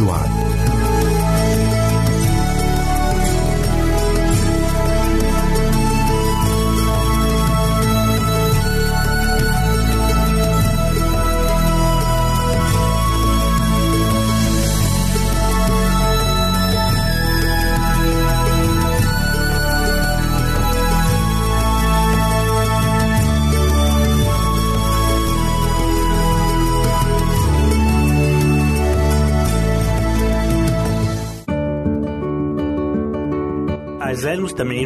الوعد. أعزائي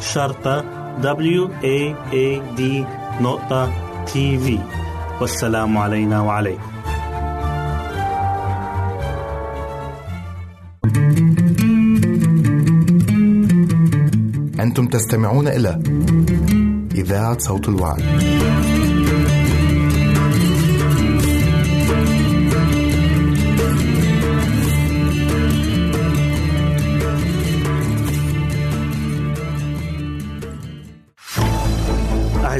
شرطة W A A D نقطة تي في والسلام علينا وعليكم أنتم تستمعون إلى إذاعة صوت الوعد.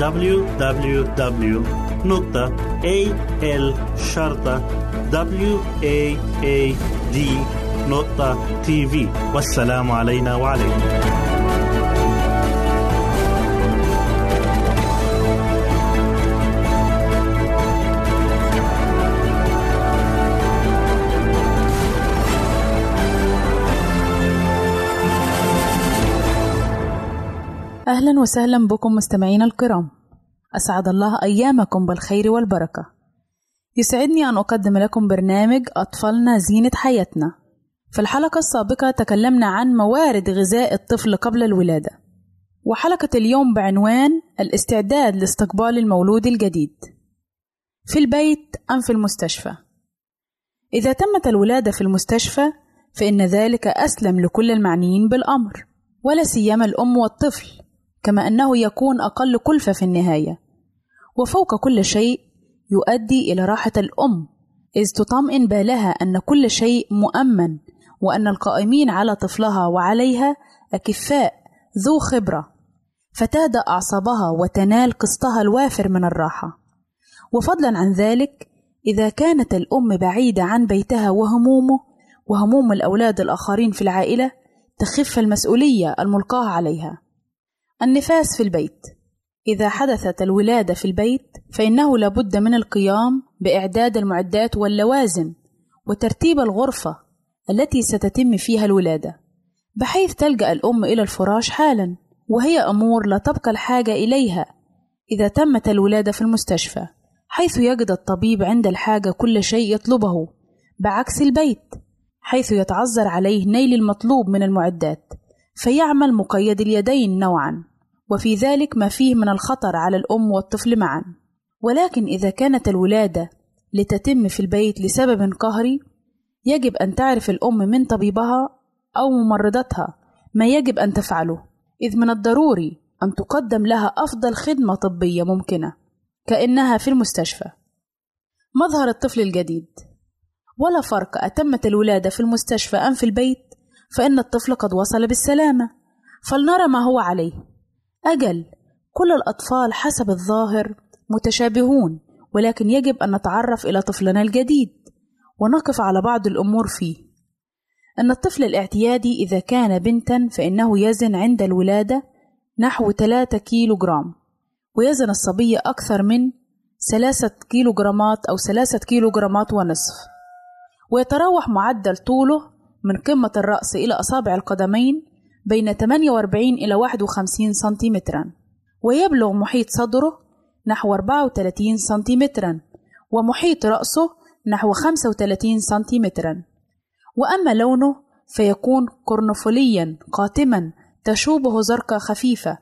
www.al-waad.tv والسلام علينا وعليكم. أهلا وسهلا بكم مستمعينا الكرام. أسعد الله أيامكم بالخير والبركة. يسعدني أن أقدم لكم برنامج أطفالنا زينة حياتنا. في الحلقة السابقة تكلمنا عن موارد غذاء الطفل قبل الولادة. وحلقة اليوم بعنوان الاستعداد لاستقبال المولود الجديد. في البيت أم في المستشفى؟ إذا تمت الولادة في المستشفى فإن ذلك أسلم لكل المعنيين بالأمر ولا سيما الأم والطفل. كما أنه يكون أقل كلفة في النهاية. وفوق كل شيء يؤدي إلى راحة الأم إذ تطمئن بالها أن كل شيء مؤمن وأن القائمين على طفلها وعليها أكفاء ذو خبرة. فتهدأ أعصابها وتنال قسطها الوافر من الراحة. وفضلا عن ذلك إذا كانت الأم بعيدة عن بيتها وهمومه وهموم الأولاد الآخرين في العائلة تخف المسؤولية الملقاة عليها. النفاس في البيت. إذا حدثت الولادة في البيت فإنه لابد من القيام بإعداد المعدات واللوازم وترتيب الغرفة التي ستتم فيها الولادة بحيث تلجأ الأم إلى الفراش حالا وهي أمور لا تبقى الحاجة إليها إذا تمت الولادة في المستشفى حيث يجد الطبيب عند الحاجة كل شيء يطلبه بعكس البيت حيث يتعذر عليه نيل المطلوب من المعدات. فيعمل مقيد اليدين نوعا وفي ذلك ما فيه من الخطر على الأم والطفل معا. ولكن إذا كانت الولادة لتتم في البيت لسبب قهري يجب أن تعرف الأم من طبيبها أو ممرضتها ما يجب أن تفعله إذ من الضروري أن تقدم لها أفضل خدمة طبية ممكنة كأنها في المستشفى. مظهر الطفل الجديد. ولا فرق أتمت الولادة في المستشفى أم في البيت فإن الطفل قد وصل بالسلامة. فلنرى ما هو عليه. أجل كل الأطفال حسب الظاهر متشابهون ولكن يجب أن نتعرف إلى طفلنا الجديد ونقف على بعض الأمور فيه. أن الطفل الاعتيادي إذا كان بنتا فإنه يزن عند الولادة نحو 3 كيلو جرام ويزن الصبي أكثر من 3 كيلو جرامات أو 3 كيلو جرامات ونصف ويتراوح معدل طوله من قمة الرأس إلى أصابع القدمين بين 48 إلى 51 سنتيمترا ويبلغ محيط صدره نحو 34 سنتيمترا ومحيط رأسه نحو 35 سنتيمترا. وأما لونه فيكون قرنفليا قاتما تشوبه زرقاء خفيفة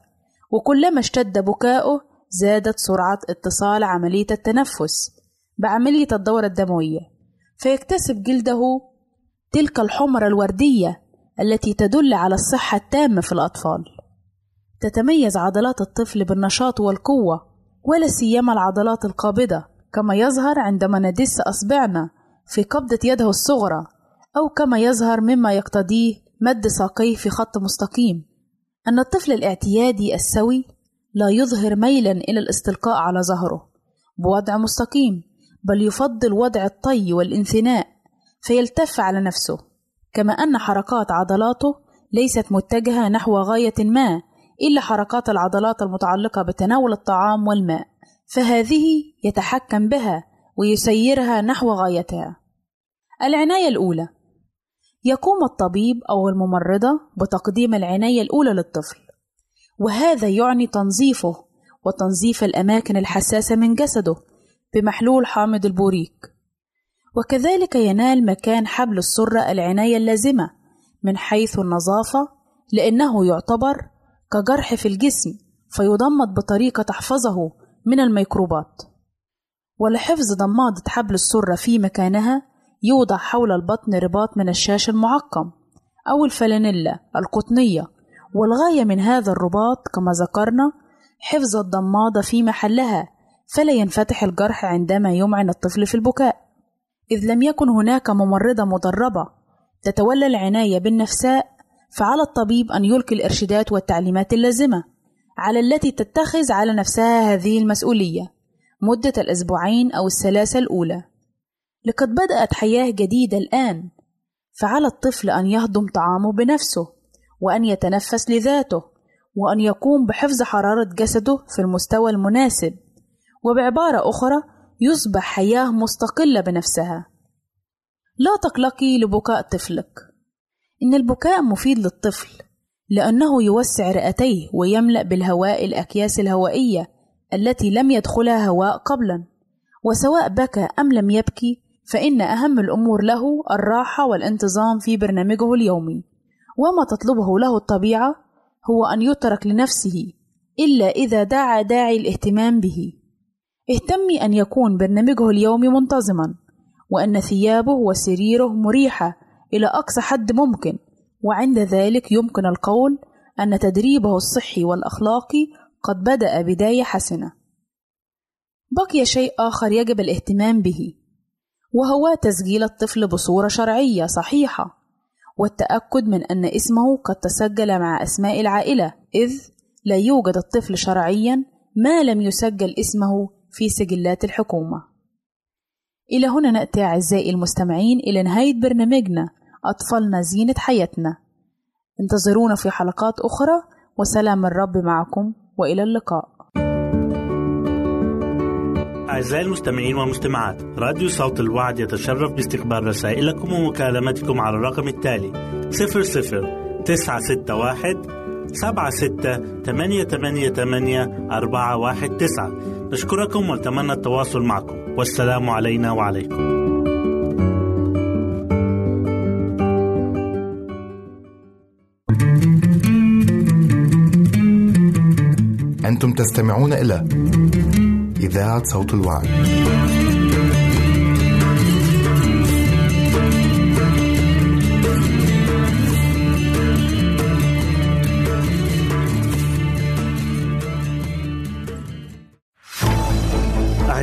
وكلما اشتد بكاؤه زادت سرعة اتصال عملية التنفس بعملية الدورة الدموية. فيكتسب جلده تلك الحمرة الوردية التي تدل على الصحة التامة في الأطفال. تتميز عضلات الطفل بالنشاط والقوة ولا سيما العضلات القابضة كما يظهر عندما ندس أصبعنا في قبضة يده الصغرى أو كما يظهر مما يقتضيه مد ساقيه في خط مستقيم. أن الطفل الاعتيادي السوي لا يظهر ميلا إلى الاستلقاء على ظهره بوضع مستقيم بل يفضل وضع الطي والانثناء فيلتف على نفسه كما أن حركات عضلاته ليست متجهة نحو غاية ما إلا حركات العضلات المتعلقة بتناول الطعام والماء فهذه يتحكم بها ويسيرها نحو غايتها. العناية الأولى يقوم الطبيب أو الممرضة بتقديم العناية الأولى للطفل وهذا يعني تنظيفه وتنظيف الأماكن الحساسة من جسده بمحلول حامض البوريك. وكذلك ينال مكان حبل السرة العناية اللازمة من حيث النظافة لأنه يعتبر كجرح في الجسم فيضمد بطريقة تحفظه من الميكروبات. ولحفظ ضمادة حبل السرة في مكانها يوضع حول البطن رباط من الشاش المعقم أو الفلانيلا القطنية والغاية من هذا الرباط كما ذكرنا حفظ الضمادة في محلها فلا ينفتح الجرح عندما يمعن الطفل في البكاء. إذ لم يكن هناك ممرضة مدربة تتولى العناية بالنفساء فعلى الطبيب أن يلقي الإرشادات والتعليمات اللازمة على التي تتخذ على نفسها هذه المسؤولية مدة الأسبوعين أو الثلاثة الأولى. لقد بدأت حياة جديدة الآن فعلى الطفل أن يهضم طعامه بنفسه وأن يتنفس لذاته وأن يقوم بحفظ حرارة جسده في المستوى المناسب. وبعبارة أخرى يصبح حياة مستقلة بنفسها. لا تقلقي لبكاء طفلك. إن البكاء مفيد للطفل لأنه يوسع رئتيه ويملأ بالهواء الأكياس الهوائية التي لم يدخلها هواء قبلا. وسواء بكى أم لم يبكي فإن أهم الأمور له الراحة والانتظام في برنامجه اليومي. وما تطلبه له الطبيعة هو أن يترك لنفسه إلا إذا دعا داعي الاهتمام به. اهتمي أن يكون برنامجه اليومي منتظما وأن ثيابه وسريره مريحة إلى أقصى حد ممكن. وعند ذلك يمكن القول أن تدريبه الصحي والأخلاقي قد بدأ بداية حسنة. بقي شيء آخر يجب الاهتمام به وهو تسجيل الطفل بصورة شرعية صحيحة والتأكد من أن اسمه قد تسجل مع أسماء العائلة إذ لا يوجد الطفل شرعيا ما لم يسجل اسمه في سجلات الحكومة. إلى هنا نأتي أعزائي المستمعين إلى نهاية برنامجنا أطفالنا زينة حياتنا. انتظرونا في حلقات أخرى وسلام الرب معكم وإلى اللقاء. أعزائي المستمعين والمستمعات راديو صوت الوعد يتشرف باستقبال رسائلكم ومكالمتكم على الرقم التالي 00 961 سبعة ستة ثمانية ثمانية ثمانية أربعة واحد تسعة. نشكركم ونتمنى التواصل معكم والسلام علينا وعليكم أنتم تستمعون إلى إذاعة صوت الوعي.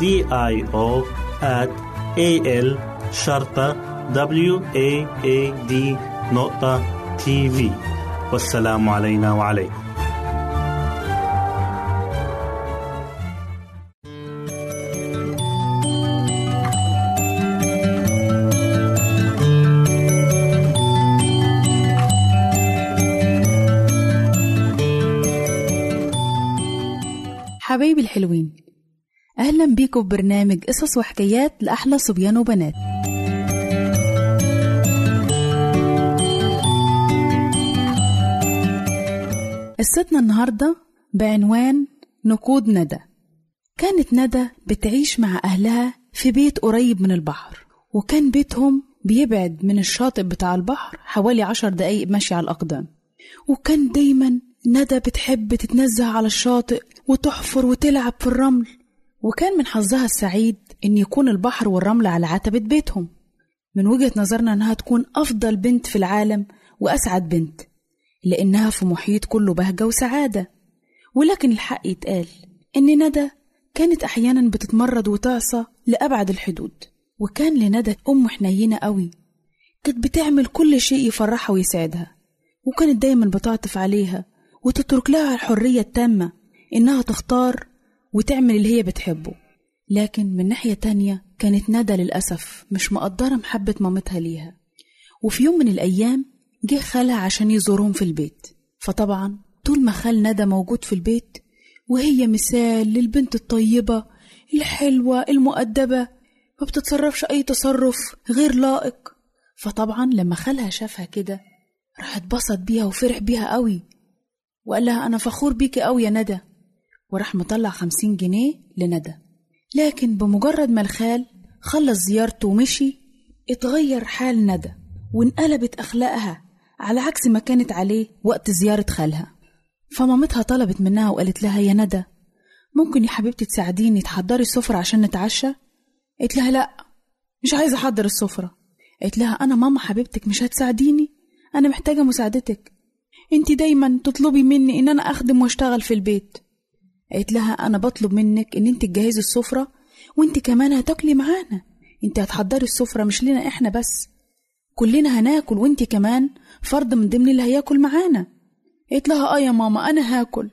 D I O at A L شرطة W A A D نقطة تي في والسلام علينا وعليكم. حبايبي الحلوين أهلا بيكم ببرنامج قصص وحكايات لأحلى صبيان وبنات. قصتنا النهاردة بعنوان نقود ندى. كانت ندى بتعيش مع أهلها في بيت قريب من البحر وكان بيتهم بيبعد من الشاطئ بتاع البحر حوالي عشر دقايق مشي على الأقدام. وكان دايما ندى بتحب تتنزه على الشاطئ وتحفر وتلعب في الرمل. وكان من حظها السعيد إن يكون البحر والرمل على عتبة بيتهم. من وجهة نظرنا إنها تكون أفضل بنت في العالم وأسعد بنت لأنها في محيط كله بهجة وسعادة. ولكن الحق يتقال إن ندى كانت أحيانا بتتمرد وتعصى لأبعد الحدود وكان لندى أم حنينة قوي. كانت بتعمل كل شيء يفرحها ويسعدها وكانت دايما بتعطف عليها وتترك لها الحرية التامة إنها تختار وتعمل اللي هي بتحبه. لكن من ناحية تانية كانت ندى للأسف مش مقدرة محبة مامتها ليها. وفي يوم من الأيام جه خالها عشان يزورهم في البيت. فطبعا طول ما خال ندى موجود في البيت وهي مثال للبنت الطيبة الحلوة المؤدبة ما بتتصرفش أي تصرف غير لائق. فطبعا لما خالها شافها كده راح اتبسط بيها وفرح بيها قوي. وقال لها أنا فخور بيكي قوي يا ندى وراح مطلع خمسين جنيه لندى. لكن بمجرد ما الخال خلص زيارته ومشي اتغير حال ندى وانقلبت أخلاقها على عكس ما كانت عليه وقت زيارة خالها. فمامتها طلبت منها وقالت لها يا ندى ممكن يا حبيبتي تساعديني تحضري السفرة عشان نتعشى؟ قالت لها لأ مش عايزة أحضر السفرة. قالت لها أنا ماما حبيبتك مش هتساعديني أنا محتاجة مساعدتك. انت دايما تطلبي مني إن أنا أخدم وأشتغل في البيت. قالت لها أنا بطلب منك إن أنت تجهزي السفرة وأنت كمان هتاكلي معانا. أنت هتحضري السفرة مش لنا إحنا بس. كلنا هناكل وأنت كمان فرد من ضمن اللي هياكل معانا. قالت لها آه يا ماما أنا هاكل.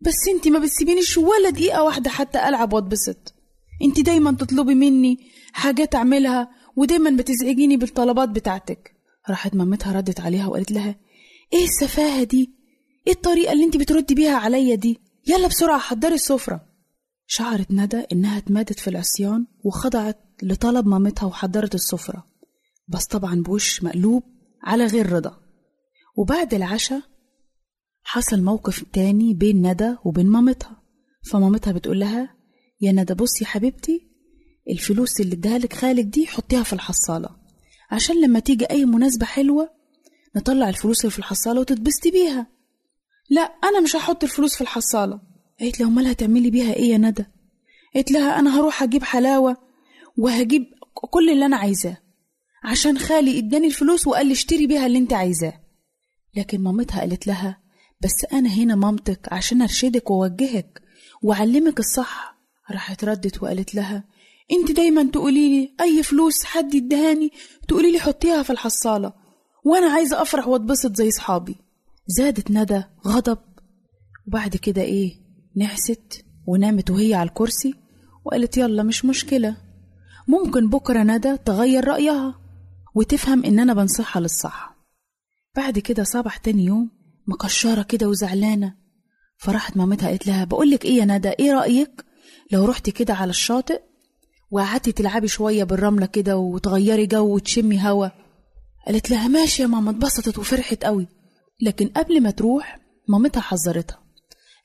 بس أنت ما بتسيبينيش ولا دقيقة واحدة حتى ألعب وأتبسط. أنت دايما تطلبي مني حاجات أعملها ودايما بتزعجيني بالطلبات بتاعتك. راحت مامتها ردت عليها وقالت لها إيه السفاهة دي؟ إيه الطريقة اللي أنت بتردي بيها عليا دي؟ يلا بسرعة حضري السفرة. شعرت ندى إنها اتمادت في العصيان وخضعت لطلب مامتها وحضرت السفرة. بس طبعا بوش مقلوب على غير رضا. وبعد العشاء حصل موقف تاني بين ندى وبين مامتها. فمامتها بتقول لها يا ندى بصي يا حبيبتي الفلوس اللي اداها لك خالك دي حطيها في الحصالة. عشان لما تيجي أي مناسبة حلوة نطلع الفلوس اللي في الحصالة وتتبسطي بيها. لا أنا مش هحط الفلوس في الحصالة. قالت لها أمال هتعملي بيها إيه يا ندى؟ قالت لها أنا هروح أجيب حلاوة وهجيب كل اللي أنا عايزاه. عشان خالي إداني الفلوس وقال لي اشتري بيها اللي أنت عايزاه. لكن مامتها قالت لها بس أنا هنا مامتك عشان أرشدك وأوجهك وأعلمك الصح. راحت ردت وقالت لها أنت دايما تقولي لي أي فلوس حد ادهاني تقولي لي حطيها في الحصالة وأنا عايزة أفرح وأتبسط زي صحابي زادت ندى غضب. وبعد كده إيه؟ نعست ونامت وهي على الكرسي وقالت يلا مش مشكلة. ممكن بكرة ندى تغير رأيها وتفهم إن أنا بنصحها للصح. بعد كده صبح تاني يوم مكشرة كده وزعلانة. فراحت مامتها قالت لها بقولك إيه يا ندى؟ إيه رأيك لو رحتي كده على الشاطئ وقعدتي تلعبي شوية بالرملة كده وتغيري جو وتشمي هوا؟ قالت لها ماشي يا ماما اتبسطت وفرحت قوي لكن قبل ما تروح مامتها حذرتها.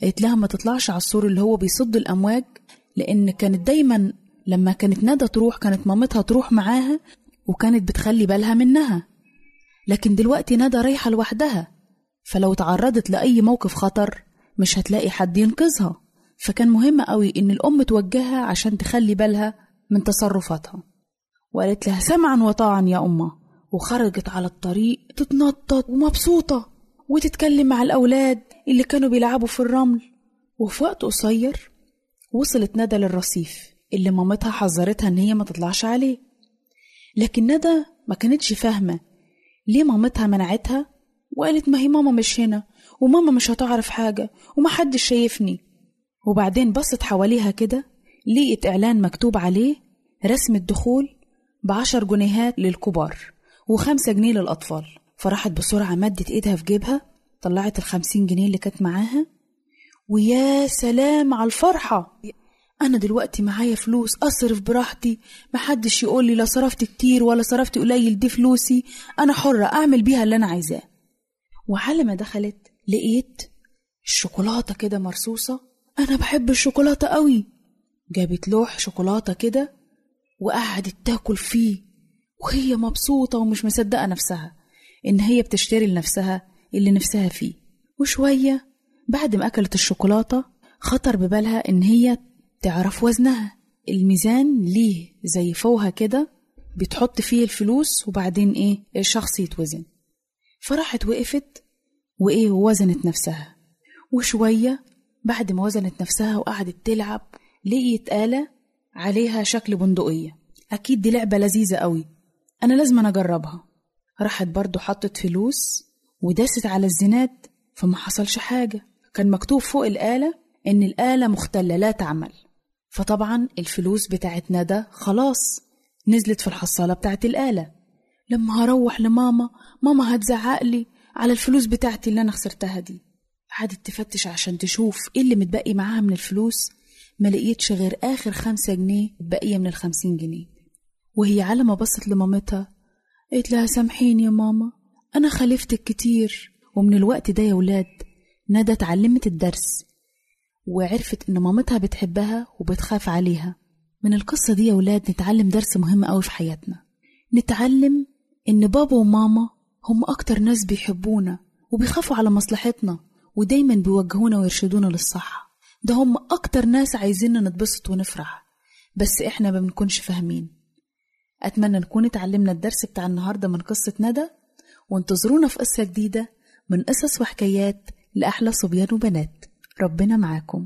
قالت لها ما تطلعش على السور اللي هو بيصد الأمواج لأن كانت دايما لما كانت ندى تروح كانت مامتها تروح معاها وكانت بتخلي بالها منها. لكن دلوقتي ندى رايحة لوحدها فلو تعرضت لأي موقف خطر مش هتلاقي حد ينقذها. فكان مهم قوي إن الأم توجهها عشان تخلي بالها من تصرفاتها. وقالت لها سمعا وطاعا يا أمة. وخرجت على الطريق تتنطط ومبسوطة. وتتكلم مع الأولاد اللي كانوا بيلعبوا في الرمل. وفي وقت قصير وصلت ندى للرصيف اللي مامتها حذرتها إن هي ما تطلعش عليه. لكن ندى ما كانتش فاهمة ليه مامتها منعتها وقالت ما هي ماما مش هنا وماما مش هتعرف حاجة ومحدش شايفني. وبعدين بصت حواليها كده لقيت إعلان مكتوب عليه رسم الدخول بعشر جنيهات للكبار وخمسة جنيه للأطفال. فراحت بسرعة مدت إيدها في جيبها طلعت الخمسين جنيه اللي كانت معاها. ويا سلام على الفرحة! أنا دلوقتي معايا فلوس أصرف براحتي. محدش يقول لي لا صرفت كتير ولا صرفت قليل دي فلوسي. أنا حرة أعمل بيها اللي أنا عايزاه. وعلى ما دخلت لقيت الشوكولاتة كده مرصوصة. أنا بحب الشوكولاتة قوي. جابت لوح شوكولاتة كده وقعدت تاكل فيه. وهي مبسوطة ومش مصدقة نفسها. إن هي بتشتري لنفسها اللي نفسها فيه. وشوية بعد ما أكلت الشوكولاتة خطر ببالها إن هي تعرف وزنها. الميزان ليه زي فوهة كده بتحط فيه الفلوس وبعدين إيه الشخص يتوزن. فراحت وقفت وإيه ووزنت نفسها. وشوية بعد ما وزنت نفسها وقعدت تلعب لقيت آلة عليها شكل بندقية. أكيد دي لعبة لذيذة قوي. أنا لازم أجربها. راحت برضو حطت فلوس وداست على الزناد فما حصلش حاجة. كان مكتوب فوق الآلة إن الآلة مختلة لا تعمل. فطبعا الفلوس بتاعت ندى خلاص نزلت في الحصالة بتاعت الآلة. لما هروح لماما ماما هتزعق لي على الفلوس بتاعتي اللي أنا خسرتها دي. قعدت تفتش عشان تشوف إيه اللي متبقي معاها من الفلوس. ما لقيتش غير آخر خمسة جنيه باقية من الخمسين جنيه. وهي على ما بصت لمامتها قالت لها سامحيني يا ماما أنا خالفتك كتير ومن الوقت ده يا ولاد ندى اتعلمت الدرس وعرفت إن مامتها بتحبها وبتخاف عليها. من القصة دي يا ولاد نتعلم درس مهم أوي في حياتنا. نتعلم إن بابا وماما هم أكتر ناس بيحبونا وبيخافوا على مصلحتنا ودايما بيوجهونا ويرشدونا للصح ده هم أكتر ناس عايزيننا نتبسط ونفرح بس إحنا ما بنكونش فاهمين. أتمنى نكون اتعلمنا الدرس بتاع النهاردة من قصة ندى وانتظرونا في قصة جديدة من قصص وحكايات لأحلى صبيان وبنات. ربنا معاكم.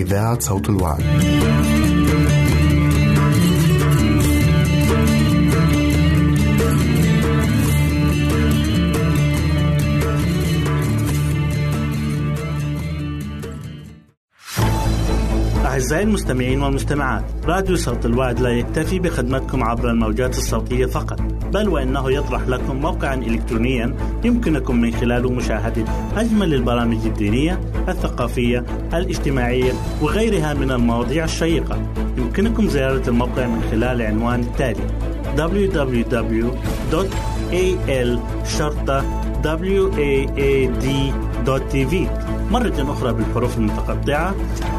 إذاعة صوت الوعد. أعزائي المستمعين والمستمعات راديو صوت الوعد لا يكتفي بخدمتكم عبر الموجات الصوتية فقط بل وإنه يطرح لكم موقعا إلكترونيا يمكنكم من خلاله مشاهدة أجمل البرامج الدينية الثقافية الاجتماعية وغيرها من المواضيع الشيقة. يمكنكم زيارة الموقع من خلال العنوان التالي www.al.waad.tv مرة أخرى بالحروف المتقطعة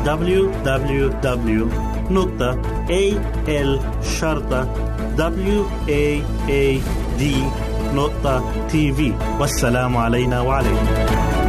www.al.waad.tv والسلام علينا وعليكم.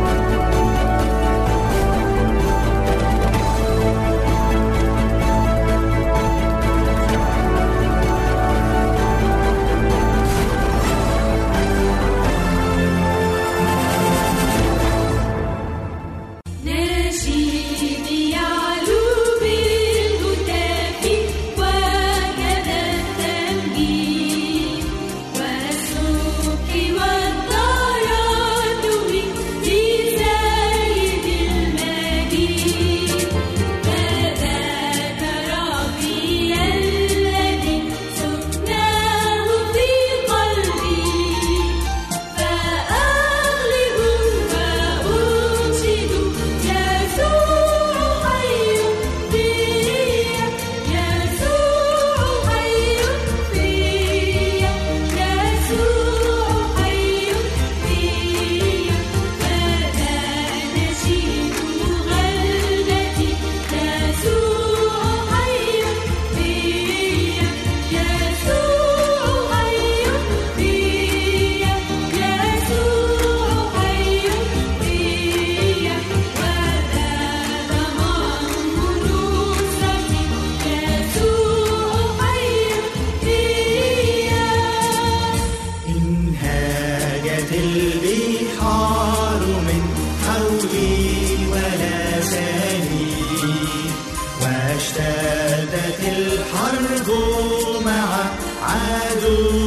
عدوي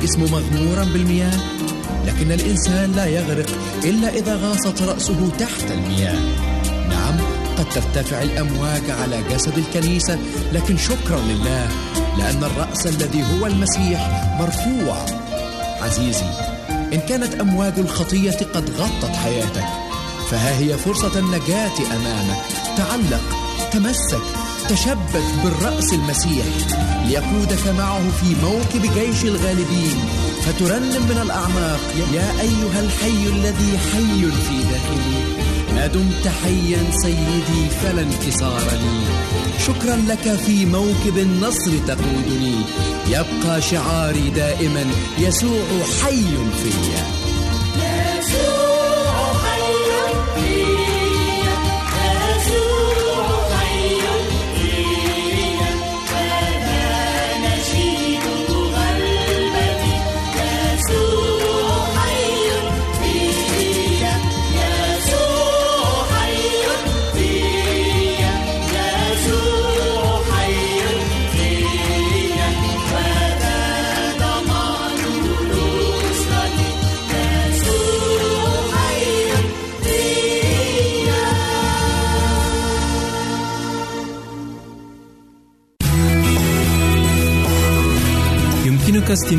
الجسم مغمورا بالمياه لكن الإنسان لا يغرق إلا إذا غاصت رأسه تحت المياه. نعم قد ترتفع الأمواج على جسد الكنيسة لكن شكرا لله لأن الرأس الذي هو المسيح مرفوع. عزيزي إن كانت أمواج الخطية قد غطت حياتك فها هي فرصة النجاة أمامك. تعلق تمسك. تشبث بالرأس المسيح ليقودك معه في موكب جيش الغالبين فترنم من الأعماق يا أيها الحي الذي حي في داخلي ما دمت حيا سيدي فلا انكسار لي. شكرا لك في موكب النصر تقودني يبقى شعاري دائما يسوع حي فيا يسوع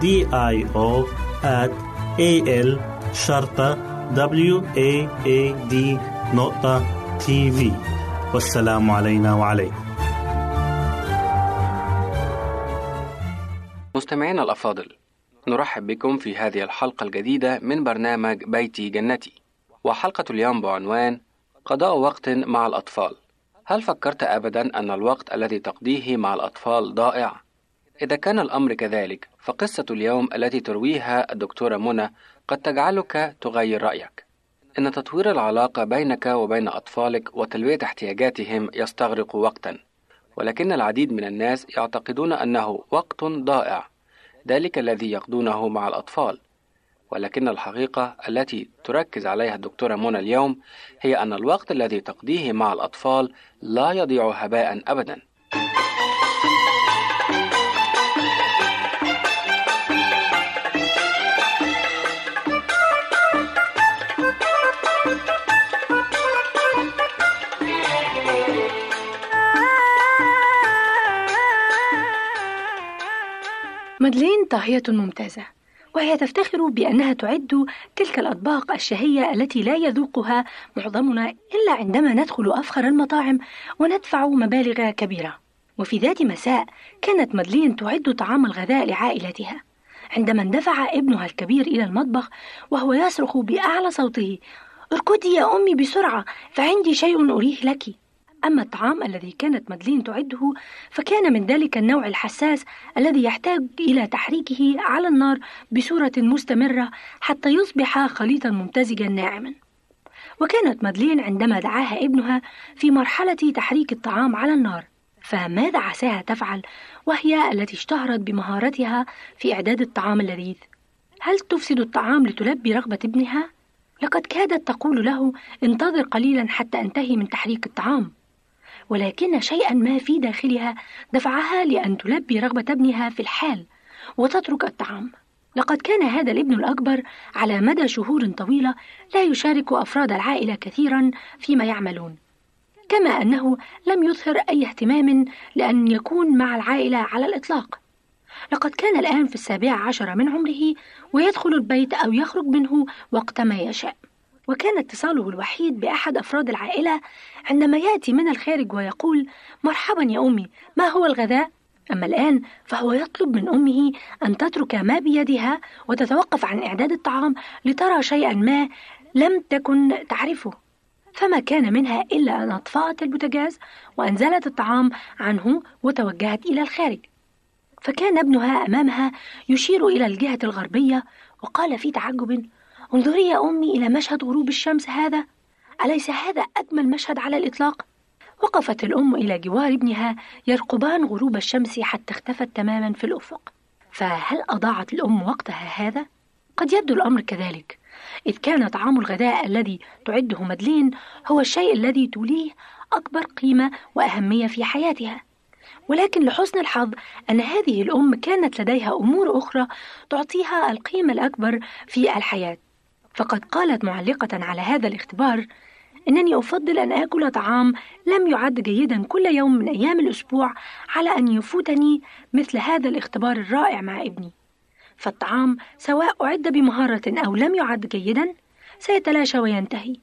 D I O at A L شرطة W A A D نقطة تي في والسلام علينا وعليكم. مستمعينا الأفاضل نرحب بكم في هذه الحلقة الجديدة من برنامج بيتي جنتي. وحلقة اليوم بعنوان قضاء وقت مع الأطفال. هل فكرت أبدا أن الوقت الذي تقضيه مع الأطفال ضائع؟ إذا كان الأمر كذلك فقصة اليوم التي ترويها الدكتورة منى قد تجعلك تغير رأيك. إن تطوير العلاقة بينك وبين أطفالك وتلبية احتياجاتهم يستغرق وقتا ولكن العديد من الناس يعتقدون أنه وقت ضائع. ذلك الذي يقضونه مع الأطفال. ولكن الحقيقة التي تركز عليها الدكتورة منى اليوم هي أن الوقت الذي تقضيه مع الأطفال لا يضيع هباء أبدا. مادلين طاهية ممتازة وهي تفتخر بأنها تعد تلك الأطباق الشهية التي لا يذوقها معظمنا إلا عندما ندخل أفخر المطاعم وندفع مبالغ كبيرة. وفي ذات مساء كانت مادلين تعد طعام الغداء لعائلتها عندما اندفع ابنها الكبير إلى المطبخ وهو يصرخ بأعلى صوته اركضي يا أمي بسرعة فعندي شيء أريه لك. أما الطعام الذي كانت مادلين تعده فكان من ذلك النوع الحساس الذي يحتاج إلى تحريكه على النار بصورة مستمرة حتى يصبح خليطا ممتزجا ناعما. وكانت مادلين عندما دعاها ابنها في مرحلة تحريك الطعام على النار فماذا عساها تفعل وهي التي اشتهرت بمهارتها في إعداد الطعام اللذيذ؟ هل تفسد الطعام لتلبي رغبة ابنها؟ لقد كادت تقول له انتظر قليلا حتى أنتهي من تحريك الطعام. ولكن شيئا ما في داخلها دفعها لأن تلبي رغبة ابنها في الحال وتترك الطعام. لقد كان هذا الابن الأكبر على مدى شهور طويلة لا يشارك أفراد العائلة كثيرا فيما يعملون. كما أنه لم يظهر أي اهتمام لأن يكون مع العائلة على الإطلاق. لقد كان الآن في السابعة عشر من عمره ويدخل البيت أو يخرج منه وقت ما يشاء. وكان اتصاله الوحيد بأحد أفراد العائلة عندما يأتي من الخارج ويقول مرحبا يا أمي ما هو الغذاء؟ أما الآن فهو يطلب من أمه أن تترك ما بيدها وتتوقف عن إعداد الطعام لترى شيئا ما لم تكن تعرفه فما كان منها إلا أن أطفأت البوتاجاز وأنزلت الطعام عنه وتوجهت إلى الخارج فكان ابنها أمامها يشير إلى الجهة الغربية وقال في تعجب انظري يا أمي إلى مشهد غروب الشمس هذا. أليس هذا أجمل مشهد على الإطلاق؟ وقفت الأم إلى جوار ابنها يرقبان غروب الشمس حتى اختفت تماما في الأفق. فهل أضاعت الأم وقتها هذا؟ قد يبدو الأمر كذلك. إذ كان طعام الغداء الذي تعده مدلين هو الشيء الذي توليه أكبر قيمة وأهمية في حياتها. ولكن لحسن الحظ أن هذه الأم كانت لديها أمور أخرى تعطيها القيمة الأكبر في الحياة. فقد قالت معلقة على هذا الاختبار إنني أفضل أن آكل طعام لم يعد جيدا كل يوم من أيام الأسبوع على أن يفوتني مثل هذا الاختبار الرائع مع ابني. فالطعام سواء أعد بمهارة أو لم يعد جيدا سيتلاشى وينتهي.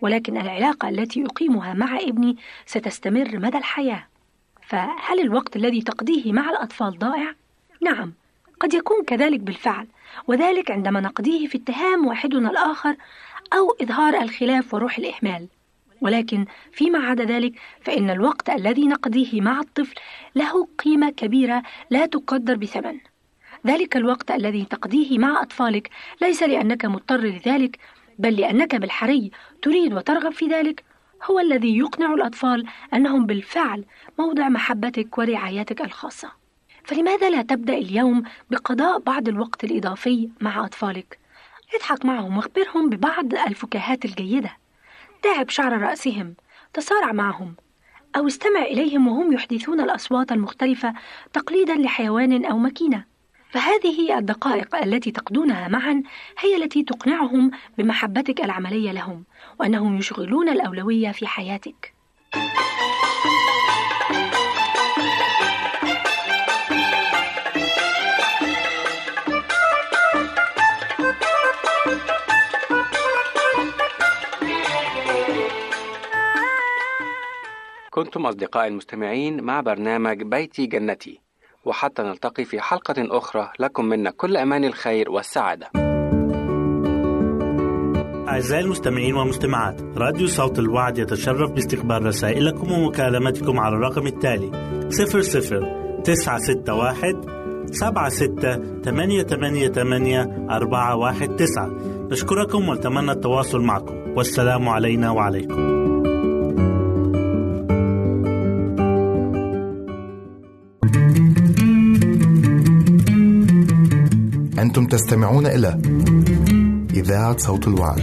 ولكن العلاقة التي أقيمها مع ابني ستستمر مدى الحياة. فهل الوقت الذي تقضيه مع الأطفال ضائع؟ نعم قد يكون كذلك بالفعل. وذلك عندما نقضيه في اتهام واحدنا الآخر أو إظهار الخلاف وروح الإهمال. ولكن فيما عدا ذلك فإن الوقت الذي نقضيه مع الطفل له قيمة كبيرة لا تقدر بثمن. ذلك الوقت الذي تقضيه مع أطفالك ليس لأنك مضطر لذلك بل لأنك بالحري تريد وترغب في ذلك. هو الذي يقنع الأطفال أنهم بالفعل موضع محبتك ورعايتك الخاصة. فلماذا لا تبدأ اليوم بقضاء بعض الوقت الإضافي مع أطفالك؟ اضحك معهم واخبرهم ببعض الفكاهات الجيدة. داعب شعر رأسهم. تصارع معهم. أو استمع إليهم وهم يحدثون الأصوات المختلفة تقليدا لحيوان أو ماكينة. فهذه الدقائق التي تقضونها معا هي التي تقنعهم بمحبتك العملية لهم وأنهم يشغلون الأولوية في حياتك. كنتم أصدقائي المستمعين مع برنامج بيتي جنتي. وحتى نلتقي في حلقة أخرى لكم منا كل أمان الخير والسعادة. أعزائي المستمعين والمستمعات راديو صوت الوعد يتشرف باستقبال رسائلكم ومكالمتكم على الرقم التالي 00 961 سبعة ستة ثمانية ثمانية ثمانية أربعة واحد تسعة. نشكركم ونتمنى التواصل معكم. والسلام علينا وعليكم. أنتم تستمعون إلى إذاعة صوت الوعد.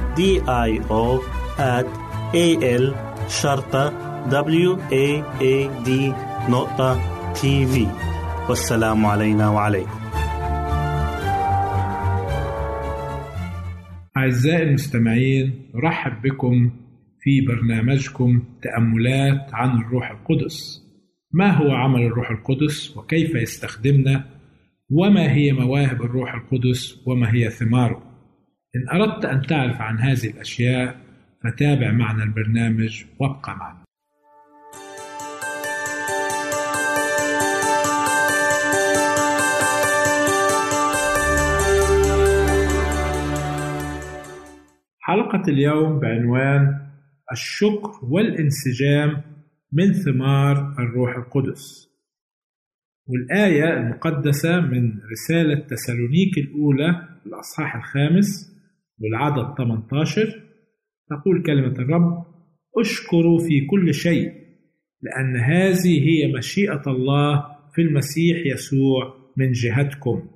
D I O at A L شرطة W A A D نقطة تي في والسلام علينا وعليكم. أعزائي المستمعين نرحب بكم في برنامجكم تأملات عن الروح القدس. ما هو عمل الروح القدس وكيف يستخدمنا؟ وما هي مواهب الروح القدس؟ وما هي ثماره؟ إن أردت أن تعرف عن هذه الأشياء فتابع معنا البرنامج وابقى معنا. حلقة اليوم بعنوان الشكر والانسجام من ثمار الروح القدس. والآية المقدسة من رسالة تسالونيك الأولى الأصحاح الخامس والعدد 18 تقول كلمة الرب أشكروا في كل شيء لأن هذه هي مشيئة الله في المسيح يسوع من جهتكم.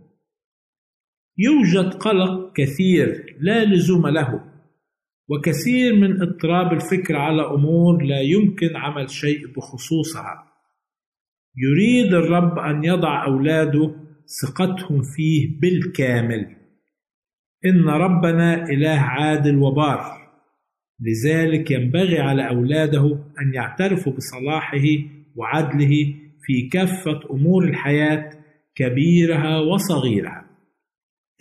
يوجد قلق كثير لا لزوم له وكثير من اضطراب الفكر على أمور لا يمكن عمل شيء بخصوصها. يريد الرب أن يضع أولاده ثقتهم فيه بالكامل. إن ربنا إله عادل وبار. لذلك ينبغي على أولاده أن يعترفوا بصلاحه وعدله في كافة أمور الحياة كبيرها وصغيرها.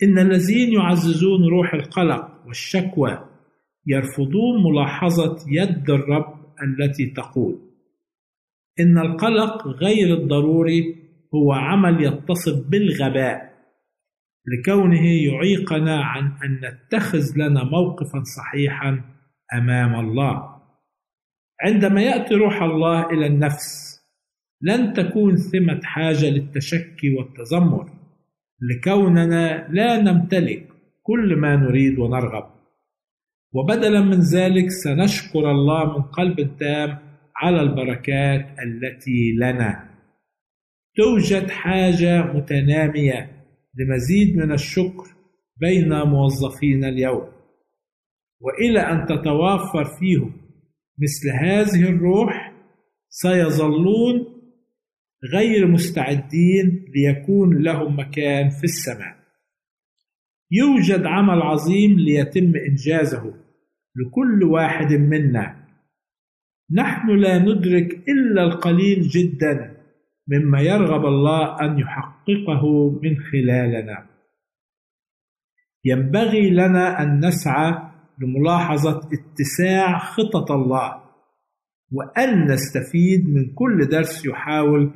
إن الذين يعززون روح القلق والشكوى يرفضون ملاحظة يد الرب التي تقول. إن القلق غير الضروري هو عمل يتصف بالغباء. لكونه يعيقنا عن أن نتخذ لنا موقفا صحيحا أمام الله. عندما يأتي روح الله إلى النفس لن تكون ثمة حاجة للتشكي والتذمر. لكوننا لا نمتلك كل ما نريد ونرغب. وبدلا من ذلك سنشكر الله من قلب تام على البركات التي لنا. توجد حاجة متنامية لمزيد من الشكر بين موظفينا اليوم. وإلى أن تتوافر فيهم مثل هذه الروح سيظلون غير مستعدين ليكون لهم مكان في السماء. يوجد عمل عظيم ليتم إنجازه لكل واحد منا. نحن لا ندرك إلا القليل جدا مما يرغب الله أن يحققه من خلالنا. ينبغي لنا أن نسعى لملاحظة اتساع خطط الله وأن نستفيد من كل درس يحاول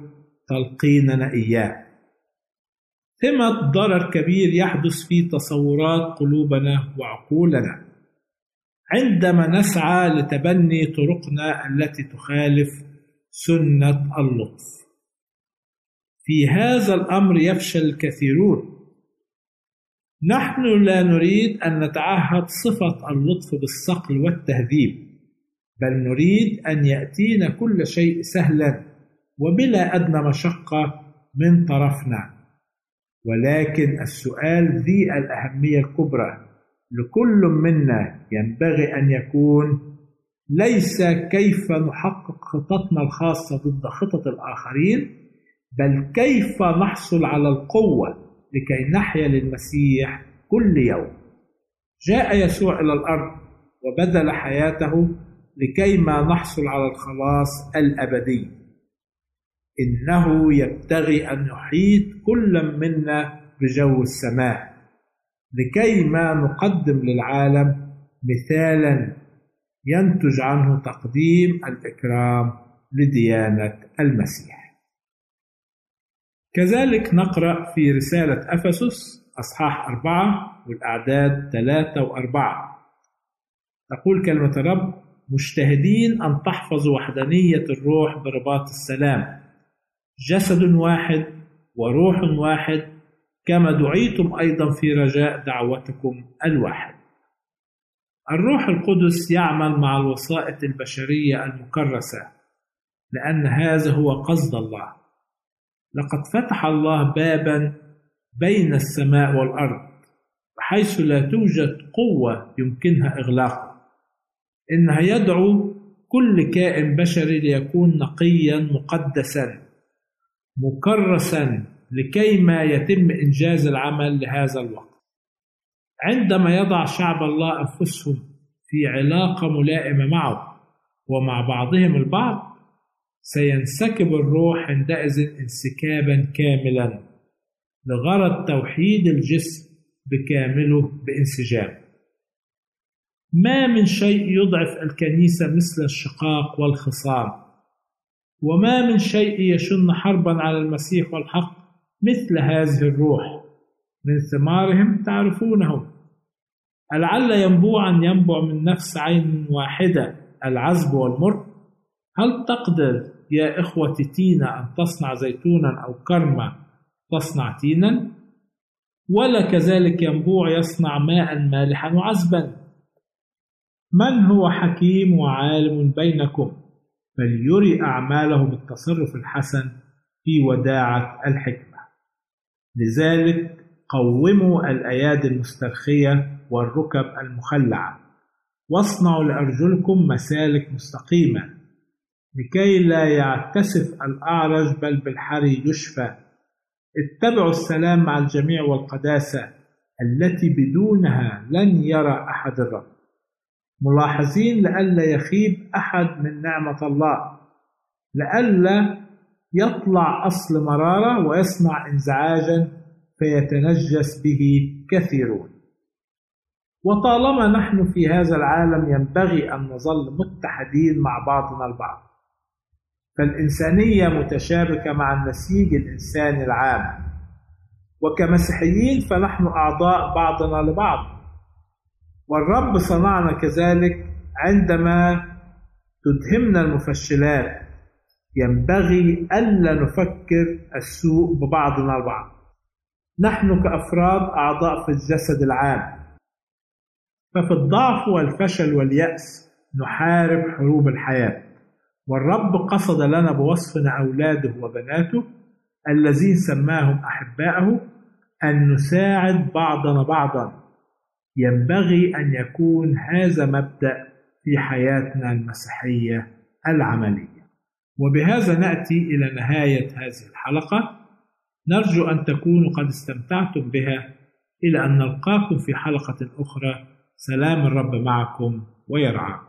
تلقيننا إياه. ثمة ضرر كبير يحدث في تصورات قلوبنا وعقولنا. عندما نسعى لتبني طرقنا التي تخالف سنة اللطف. في هذا الأمر يفشل الكثيرون. نحن لا نريد أن نتعهد صفة اللطف بالصقل والتهذيب، بل نريد أن يأتينا كل شيء سهلا وبلا أدنى مشقة من طرفنا. ولكن السؤال ذي الأهمية الكبرى لكل منا ينبغي أن يكون ليس كيف نحقق خططنا الخاصة ضد خطط الآخرين بل كيف نحصل على القوة لكي نحيا للمسيح كل يوم جاء يسوع إلى الأرض وبذل حياته لكي ما نحصل على الخلاص الأبدي إنه يبتغي أن يحيط كل منا بجو السماء لكي ما نقدم للعالم مثالا ينتج عنه تقديم الإكرام لديانة المسيح. كذلك نقرأ في رسالة أفسس أصحاح أربعة والأعداد ثلاثة وأربعة. تقول كلمة الرب مجتهدين أن تحفظوا وحدانية الروح برباط السلام. جسد واحد وروح واحد كما دعيتم أيضا في رجاء دعوتكم الواحد. الروح القدس يعمل مع الوسائط البشرية المكرسة لأن هذا هو قصد الله. لقد فتح الله بابا بين السماء والأرض بحيث لا توجد قوة يمكنها إغلاقه. إنها يدعو كل كائن بشري ليكون نقيا مقدسا مكرسا لكي ما يتم إنجاز العمل لهذا الوقت. عندما يضع شعب الله أنفسهم في علاقة ملائمة معه ومع بعضهم البعض سينسكب الروح عندئذ انسكابا كاملا. لغرض توحيد الجسم بكامله بانسجام. ما من شيء يضعف الكنيسة مثل الشقاق والخصام. وما من شيء يشن حربا على المسيح والحق مثل هذه الروح. من ثمارهم تعرفونهم ألعل ينبوعا ينبع من نفس عين واحدة العذب والمر هل تقدر يا إخوة تينا أن تصنع زيتونا أو كرمة تصنع تينا؟ ولا كذلك ينبوع يصنع ماء مالحا وعذبا. من هو حكيم وعالم بينكم؟ فليري أعماله بالتصرف الحسن في وداعة الحكمة. لذلك قوموا الأيادي المسترخية والركب المخلعة. واصنعوا لأرجلكم مسالك مستقيمة. لكي لا يعتسف الأعرج بل بالحري يشفى. اتبعوا السلام مع الجميع والقداسة التي بدونها لن يرى أحد الرب. ملاحظين لئلا يخيب أحد من نعمة الله. لئلا يطلع أصل مرارة ويصنع انزعاجا فيتنجس به كثيرون. وطالما نحن في هذا العالم ينبغي أن نظل متحدين مع بعضنا البعض. فالإنسانية متشابكة مع النسيج الإنساني العام. وكمسيحيين فنحن أعضاء بعضنا لبعض. والرب صنعنا كذلك عندما تدهمنا المفشلات. ينبغي ألا نفكر السوء ببعضنا البعض. نحن كأفراد أعضاء في الجسد العام. ففي الضعف والفشل واليأس نحارب حروب الحياة. والرب قصد لنا بوصفنا أولاده وبناته الذين سماهم أحباءه أن نساعد بعضنا بعضا. ينبغي أن يكون هذا مبدأ في حياتنا المسيحية العملية. وبهذا نأتي إلى نهاية هذه الحلقة. نرجو أن تكونوا قد استمتعتم بها. إلى أن نلقاكم في حلقة أخرى. سلام الرب معكم ويرعاكم.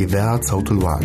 إذاعة صوت الوعد.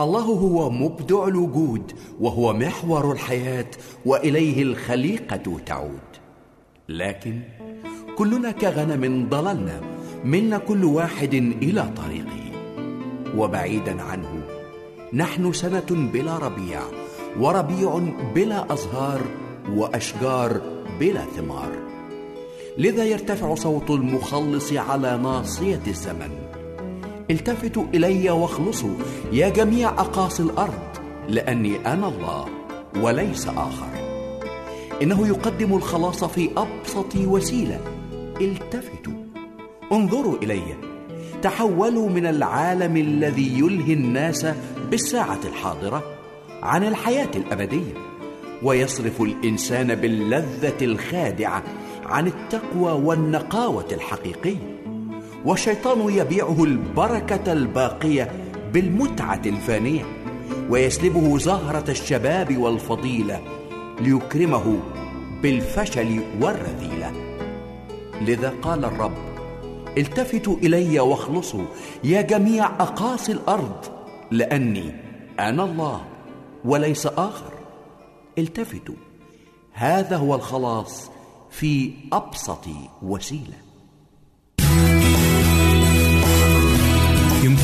الله هو مبدع الوجود وهو محور الحياة وإليه الخليقة تعود. لكن كلنا كغنم ضللنا منا كل واحد إلى طريقه. وبعيدا عنه نحن سنة بلا ربيع وربيع بلا أزهار وأشجار بلا ثمار. لذا يرتفع صوت المخلص على ناصية الزمن. التفتوا إلي واخلصوا يا جميع أقاصي الأرض لأني أنا الله وليس آخر. إنه يقدم الخلاص في أبسط وسيلة. التفتوا انظروا إلي. تحولوا من العالم الذي يلهي الناس بالساعة الحاضرة عن الحياة الأبدية ويصرف الإنسان باللذة الخادعة عن التقوى والنقاوة الحقيقية. والشيطان يبيعه البركة الباقية بالمتعة الفانية ويسلبه زهرة الشباب والفضيلة ليكرمه بالفشل والرذيلة. لذا قال الرب التفتوا إلي واخلصوا يا جميع أقاصي الأرض لأني أنا الله وليس آخر. التفتوا هذا هو الخلاص في أبسط وسيلة.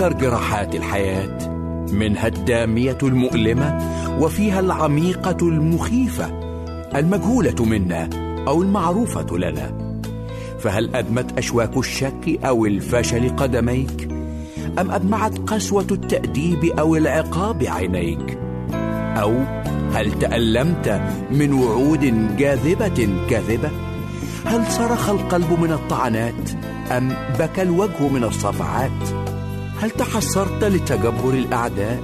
ما أكثر جراحات الحياة منها الدامية المؤلمة وفيها العميقة المخيفة المجهولة منا أو المعروفة لنا. فهل أدمت أشواك الشك أو الفشل قدميك؟ أم أدمعت قسوة التأديب أو العقاب عينيك؟ أو هل تألمت من وعود جاذبة كاذبة؟ هل صرخ القلب من الطعنات أم بكى الوجه من الصفعات؟ هل تحسرت لتجبر الأعداء؟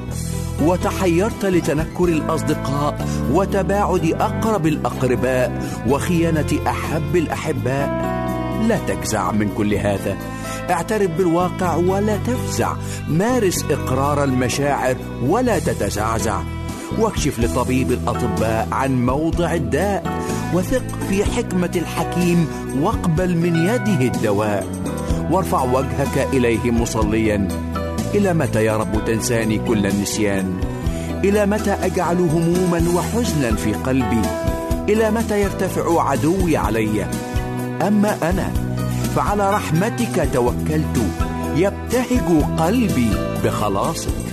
وتحيرت لتنكر الأصدقاء؟ وتباعد أقرب الأقرباء؟ وخيانة أحب الأحباء؟ لا تجزع من كل هذا. اعترف بالواقع ولا تفزع. مارس إقرار المشاعر ولا تتزعزع. واكشف لطبيب الأطباء عن موضع الداء. وثق في حكمة الحكيم واقبل من يده الدواء. وارفع وجهك إليه مصليا. إلى متى يا رب تنساني كل النسيان؟ إلى متى أجعل هموما وحزنا في قلبي؟ إلى متى يرتفع عدوي علي؟ أما أنا فعلى رحمتك توكلت يبتهج قلبي بخلاصك